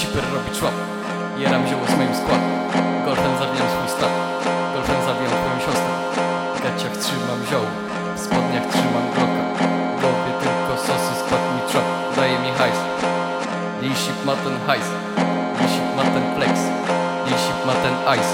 Shipper robi człap Jeram zioło z moim składem. Golfem zawijam swój stat Golfem zawijam twoją siostrę. W gaciach trzymam zioło W spodniach trzymam glocka głowie tylko sosy skład mi trop Daje mi hajs. Lisip ma ten hajs. Lisip ma ten flex. Lisip ma ten ice.